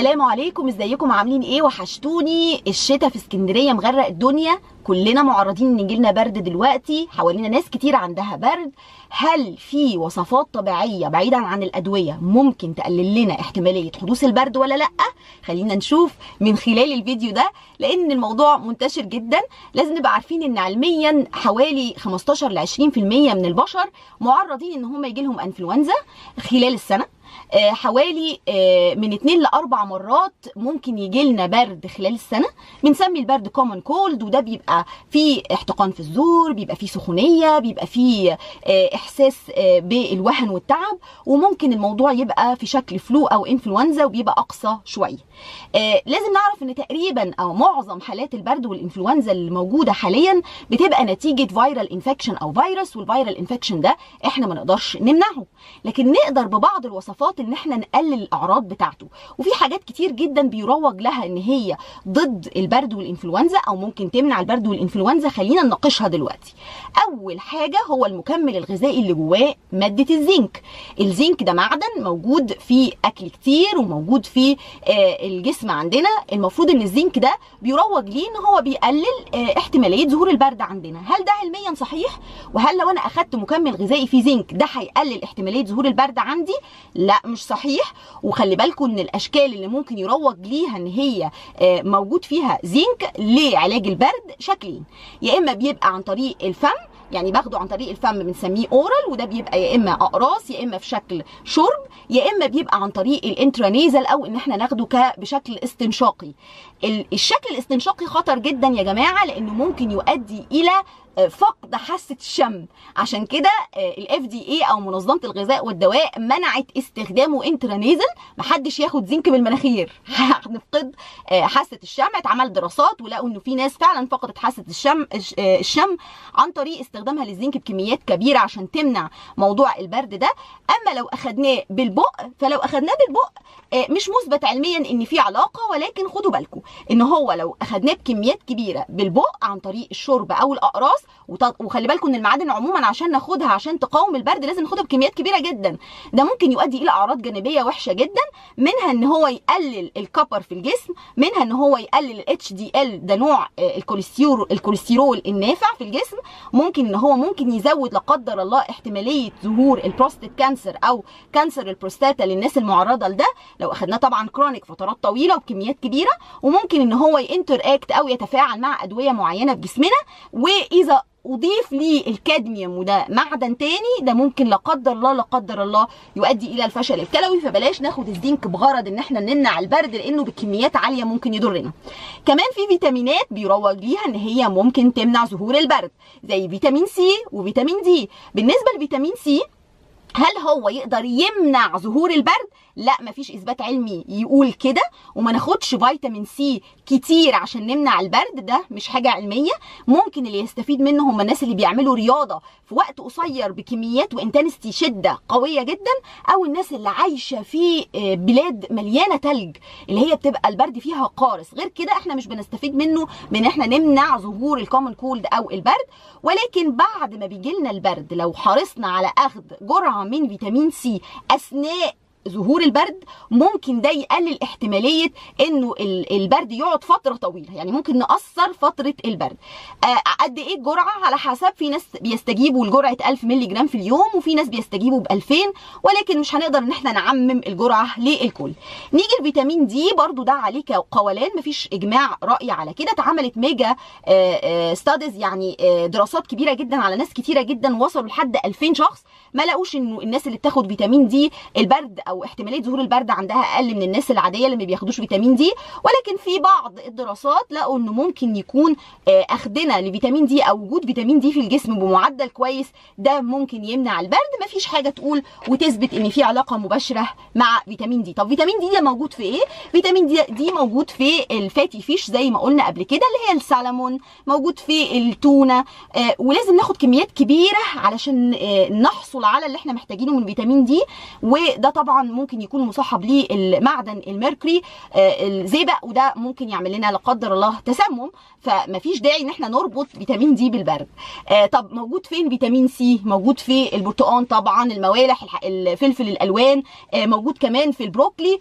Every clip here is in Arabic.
السلام عليكم. ازيكم؟ عاملين إيه؟ وحشتوني. الشتاء في اسكندرية مغرق الدنيا. كلنا معرضين ان يجيلنا برد دلوقتي. حوالينا ناس كتير عندها برد. هل في وصفات طبيعية بعيدا عن الأدوية ممكن تقلل لنا احتمالية حدوث البرد ولا لأ؟ خلينا نشوف من خلال الفيديو ده لأن الموضوع منتشر جدا. لازم نبقى عارفين إن علميا حوالي 15 ل 20% من البشر معرضين إن هم يجي لهم أنفلونزا خلال السنة. حوالي آه، من 2 ل 4 مرات ممكن يجي لنا برد خلال السنة. بنسمي البرد common cold وده بيبقى فيه احتقان في الزور بيبقى فيه سخونية بيبقى فيه آه، إحساس آه، بالوهن والتعب. وممكن الموضوع يبقى في شكل flu أو انفلونزا وبيبقى أقصى شوية. آه، لازم نعرف إن تقريبا أو معظم حالات البرد والانفلونزا اللي موجودة حاليا بتبقى نتيجة viral infection أو فيروس وال viral infection ده إحنا ما نقدرش نمنعه. لكن نقدر ببعض الوصفات إن إحنا نقلل الأعراض بتاعته. وفي حاجات كتير جدا بيروج لها إن هي ضد البرد والإنفلونزا أو ممكن تمنع البرد والإنفلونزا. خلينا نناقشها دلوقتي. أول حاجة هو المكمل الغذائي اللي جواه مادة الزنك. الزنك ده معدن موجود في أكل كتير وموجود في آه، الجسم عندنا. المفروض إن الزنك ده بيروج ليه إن هو بيقلل آه، احتمالية ظهور البرد عندنا. هل ده علميا صحيح؟ وهل لو أنا أخدت مكمل غذائي فيه زنك ده هيقلل احتمالية ظهور البرد عندي؟ لا مش صحيح. وخلي بالكم إن الأشكال اللي ممكن يروج ليها إن هي آه، موجود فيها زنك لعلاج البرد شكلين. يا إما بيبقى عن طريق الفم يعني باخده عن طريق الفم بنسميه oral وده بيبقى يا إما أقراص يا إما في شكل شرب يا إما بيبقى عن طريق ال intranasal أو إن إحنا ناخده بشكل استنشاقي. ال- الشكل الاستنشاقي خطر جدا يا جماعة لأنه ممكن يؤدي إلى آه، فقد حاسة الشم. عشان كده ال FDA أو منظمة الغذاء والدواء منعت استخدامه intranasal محدش ياخد زنك من المناخير هنفقد حاسة الشم اتعمل دراسات ولقوا إنه في ناس فعلا فقدت حاسة الشم الش- آه، الشم عن طريق استخدامها للزنك بكميات كبيرة عشان تمنع موضوع البرد ده. أما لو أخدناه بالبق فلو أخدناه بالبق آه، مش مثبت علميا إن في علاقة ولكن خدوا بالكم إن هو لو أخدناه بكميات كبيرة بالبق عن طريق الشرب أو الأقراص وخلي بالكم إن المعادن عموما عشان ناخدها عشان تقاوم البرد لازم ناخدها بكميات كبيرة جدا. ده ممكن يؤدي إلى أعراض جانبية وحشة جدا منها إن هو يقلل ال copper في الجسم منها إن هو يقلل ال ده نوع آه، الكوليسترول الكوليسترول النافع في الجسم. ممكن إن هو ممكن يزود لا قدر الله احتمالية ظهور ال prostate cancer أو cancer البروستاتا للناس المعرضة لده. لو أخدناه طبعا chronic فترات طويلة وبكميات كبيرة. وممكن إن هو interact أو يتفاعل مع أدوية معينة في جسمنا. وإذا أضيف ليه الكادميوم وده معدن تاني ده ممكن لا قدر الله لا قدر الله يؤدي إلى الفشل الكلوي فبلاش ناخد الزنك بغرض إن إحنا نمنع البرد لأنه بكميات عالية ممكن يضرنا. كمان في فيتامينات بيروج ليها إن هي ممكن تمنع ظهور البرد زي فيتامين C وفيتامين D. بالنسبة لفيتامين C هل هو يقدر يمنع ظهور البرد؟ لا مفيش إثبات علمي يقول كده وما ناخدش فيتامين C كتير عشان نمنع البرد ده مش حاجة علمية ممكن اللي يستفيد منه هم الناس اللي بيعملوا رياضة في وقت قصير بكميات و intensity شدة قوية جدا أو الناس اللي عايشة في آه، بلاد مليانة تلج اللي هي بتبقى البرد فيها قارس غير كده إحنا مش بنستفيد منه من إحنا نمنع ظهور ال common cold أو البرد ولكن بعد ما بيجي لنا البرد لو حرصنا على أخذ جرعة من فيتامين C اثناء ظهور البرد ممكن ده يقلل احتمالية انه ال- البرد يقعد فترة طويلة. يعني ممكن نقصر فترة البرد. آه، قد إيه الجرعة؟ على حسب في ناس بيستجيبوا لجرعه 1000 مللي جرام في اليوم وفي ناس بيستجيبوا ب 2000 ولكن مش هنقدر ان إحنا نعمم الجرعة للكل. نيجي الفيتامين D برضو ده عليه قولان مفيش اجماع رأي على كده. اتعملت mega studies يعني آه، دراسات كبيرة جدا على ناس كتيرة جدا وصلوا لحد 2000 شخص. ما لقوش انه الناس اللي بتاخد فيتامين D البرد أو احتمالية ظهور البرد عندها أقل من الناس العادية اللي ما بياخدوش فيتامين D. ولكن في بعض الدراسات لقوا إنه ممكن يكون آه، أخدنا لفيتامين D أو وجود فيتامين D في الجسم بمعدل كويس ده ممكن يمنع البرد. مفيش حاجة تقول وتثبت إن في علاقة مباشرة مع فيتامين D. طب فيتامين D ده موجود في إيه؟ فيتامين D دي موجود في ال fatty fish زي ما قلنا قبل كده اللي هي السلمون موجود في التونة. آه، ولازم ناخد كميات كبيرة علشان آه، نحصل على اللي إحنا محتاجينه من فيتامين D. وده طبعا طبعا ممكن يكون مصاحب ليه المعدن ال mercury آه، الزئبق وده ممكن يعمل لنا لا قدر الله تسمم فمفيش داعي إن إحنا نربط فيتامين D بالبرد. آه، طب موجود فين فيتامين C؟ موجود في البرتقال طبعا الموالح الح- الفلفل الألوان آه، موجود كمان في البروكلي.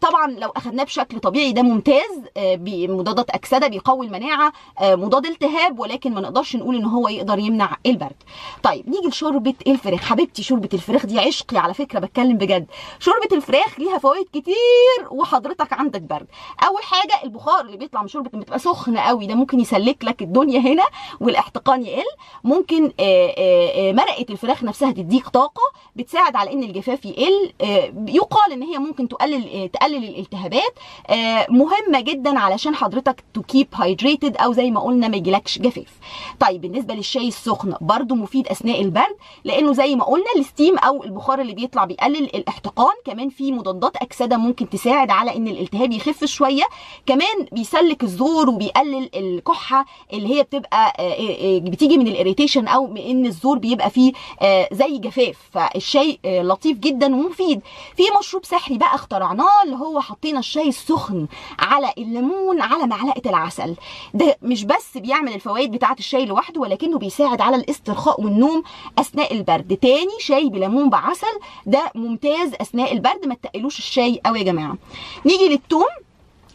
طبعا لو أخدناه بشكل طبيعي ده ممتاز آه، بي- مضادات أكسدة بيقوي المناعة مضاد التهاب ولكن ما نقدرش نقول إن هو يقدر يمنع البرد. طيب نيجي لشوربة الفراخ. حبيبتي شوربة الفراخ دي عشقي على فكرة بتكلم بجد. شوربة الفراخ ليها فوائد كتير وحضرتك عندك برد. أول حاجة البخار اللي بيطلع من شوربة بتبقى سخنه قوي. ده ممكن يسلك لك الدنيا هنا والاحتقان يقل. ممكن آه، آه، آه، مرقة الفراخ نفسها تديك طاقة بتساعد على إن الجفاف يقل. يقال إن هي ممكن تقلل تقلل الالتهابات. مهمة جدا علشان حضرتك to keep hydrated أو زي ما قلنا ما يجيلكش جفاف. طيب بالنسبة للشاي السخن برضو مفيد أثناء البرد لأنه زي ما قلنا ال steam أو البخار اللي بيطلع بيقلل الاحتقان كمان في مضادات أكسدة ممكن تساعد على إن الالتهاب يخف شوية. كمان بيسلك الزور وبيقلل الكحة اللي هي بتبقى آه، آه، آه، بتيجي من ال irritation أو إن الزور بيبقى فيه زي جفاف. فالشاي لطيف جدا ومفيد. في مشروب سحري بقى اخترعناه اللي هو حطينا الشاي السخن على الليمون على معلقة العسل. ده مش بس بيعمل الفوائد بتاعة الشاي لوحده ولكنه بيساعد على الاسترخاء والنوم أثناء البرد. تاني شاي بليمون بعسل ده ممتاز أثناء البرد ما تقلوش الشاي قوي يا جماعة. نيجي للثوم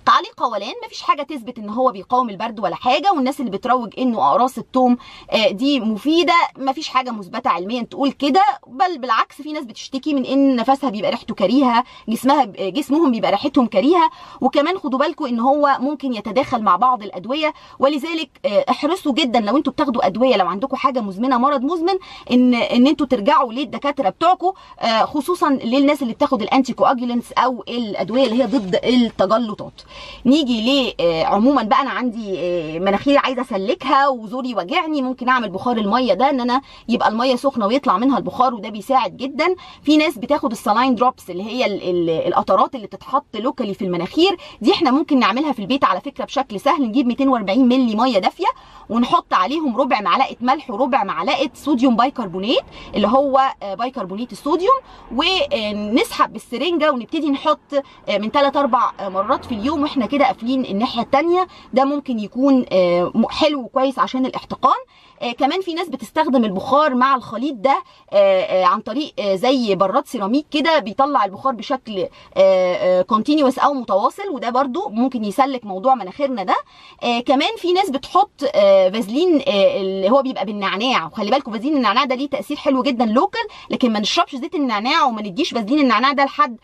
تعليق قولان مفيش حاجة تثبت إن هو بيقاوم البرد ولا حاجة والناس اللي بتروج إنه أقراص الثوم آه، دي مفيدة مفيش حاجة مثبتة علميا تقول كده بل بالعكس في ناس بتشتكي من إن نفسها بيبقى ريحته كريهة جسمها جسمهم بيبقى ريحتهم كريهة وكمان خدوا بالكم إن هو ممكن يتداخل مع بعض الأدوية ولذلك آه، احرصوا جدا لو أنتوا بتاخدوا أدوية لو عندكم حاجة مزمنة مرض مزمن ان إن أنتوا ترجعوا للدكاترة بتوعكم آه، خصوصا للناس اللي بتاخد ال anticoagulants أو الأدوية اللي هي ضد التجلطات. نيجي ل آه، عموما بقى أنا عندي آه، مناخيري عايزة أسلكها وزوري واجعني ممكن أعمل بخار المية ده إن أنا يبقى المية سخنة ويطلع منها البخار وده بيساعد جدا. في ناس بتاخد ال saline drops اللي هي ال- ال- القطرات اللي بتتحط locally في المناخير. دي إحنا ممكن نعملها في البيت على فكرة بشكل سهل نجيب 240 مللي مية دافية ونحط عليهم ربع معلقة ملح وربع معلقة sodium bicarbonate اللي هو بايكربونات الصوديوم ونسحب بالسرنجة ونبتدي نحط آه، من 3 4 مرات في اليوم وإحنا كده قافلين الناحية الثانية ده ممكن يكون آه، حلو وكويس عشان الاحتقان. كمان في ناس بتستخدم البخار مع الخليط ده آه، آه، عن طريق آه، زي براد سيراميك كده بيطلع البخار بشكل continuous أو متواصل وده برضو ممكن يسلك موضوع مناخيرنا ده. آه، كمان في ناس بتحط آه، فازلين آه، اللي هو بيبقى بالنعناع. وخلي بالكم فازلين النعناع ده ليه تأثير حلو جدا local لكن ما نشربش زيت النعناع وما نديش فازلين النعناع ده لحد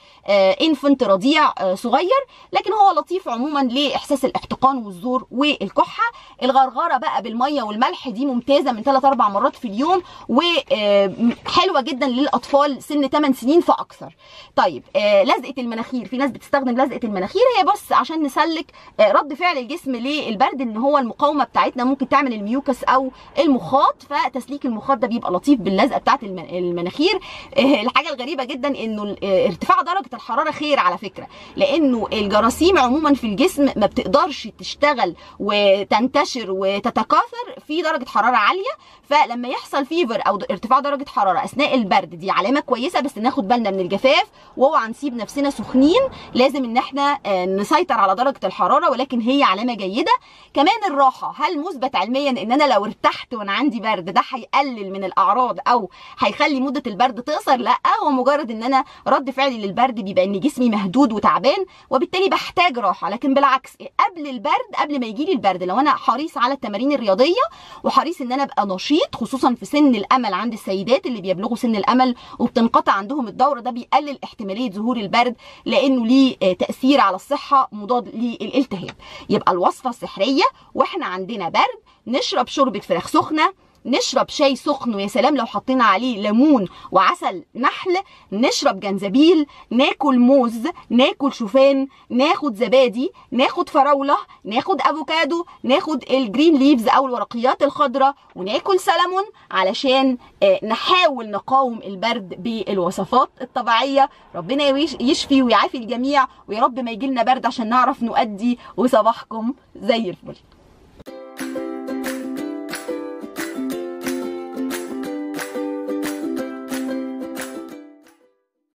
infant رضيع آه، صغير. لكن هو لطيف عموما لإحساس الاحتقان والزور والكحة. الغرغرة بقى بالمية والملح دي ممتازة من 3 4 مرات في اليوم وحلوه جدا للأطفال سن 8 سنين فأكثر. طيب آه، لزقة المناخير. في ناس بتستخدم لزقة المناخير. هي بس عشان نسلك آه، رد فعل الجسم للبرد إن هو المقاومة بتاعتنا ممكن تعمل الميوكس أو المخاط. فتسليك المخاط ده بيبقى لطيف باللزقة بتاعت الم- المناخير. آه، الحاجة الغريبة جدا إنه آه، ارتفاع درجة الحرارة خير على فكرة. لأنه الجراثيم عموما في الجسم ما بتقدرش تشتغل وتنتشر وتتكاثر في درجة حرارة عالية فلما يحصل فيفر أو ارتفاع درجة حرارة أثناء البرد دي علامة كويسة بس ناخد بالنا من الجفاف واوعى نسيب نفسنا سخنين لازم إن إحنا آه، نسيطر على درجة الحرارة ولكن هي علامة جيدة. كمان الراحة هل مثبت علميا إن أنا لو ارتحت وأنا عندي برد ده هيقلل من الأعراض أو هيخلي مدة البرد تقصر؟ لأ هو مجرد إن أنا رد فعلي للبرد بيبقى إن جسمي مهدود وتعبان وبالتالي بحتاج راحة. لكن بالعكس قبل البرد قبل ما يجيلي البرد لو أنا حريص على التمارين الرياضية وحريص إن أنا أبقى نشيط خصوصا في سن الأمل. عند السيدات اللي بيبلغوا سن الأمل وبتنقطع عندهم الدوره ده بيقلل احتمالية ظهور البرد لأنه ليه آه، تأثير على الصحة مضاد للالتهاب. يبقى الوصفة السحريه وإحنا عندنا برد نشرب شوربة فراخ سخنة نشرب شاي سخن ويا سلام لو حطينا عليه ليمون وعسل نحل نشرب جنزبيل ناكل موز ناكل شوفان ناخد زبادي ناخد فراولة ناخد أفوكادو ناخد ال green leaves أو الورقيات الخضراء وناكل سلمون علشان آه، نحاول نقاوم البرد بالوصفات الطبيعية. ربنا يشفي ويعافي الجميع ويا رب ما يجيلنا برد عشان نعرف نؤدي وصباحكم زي الفل.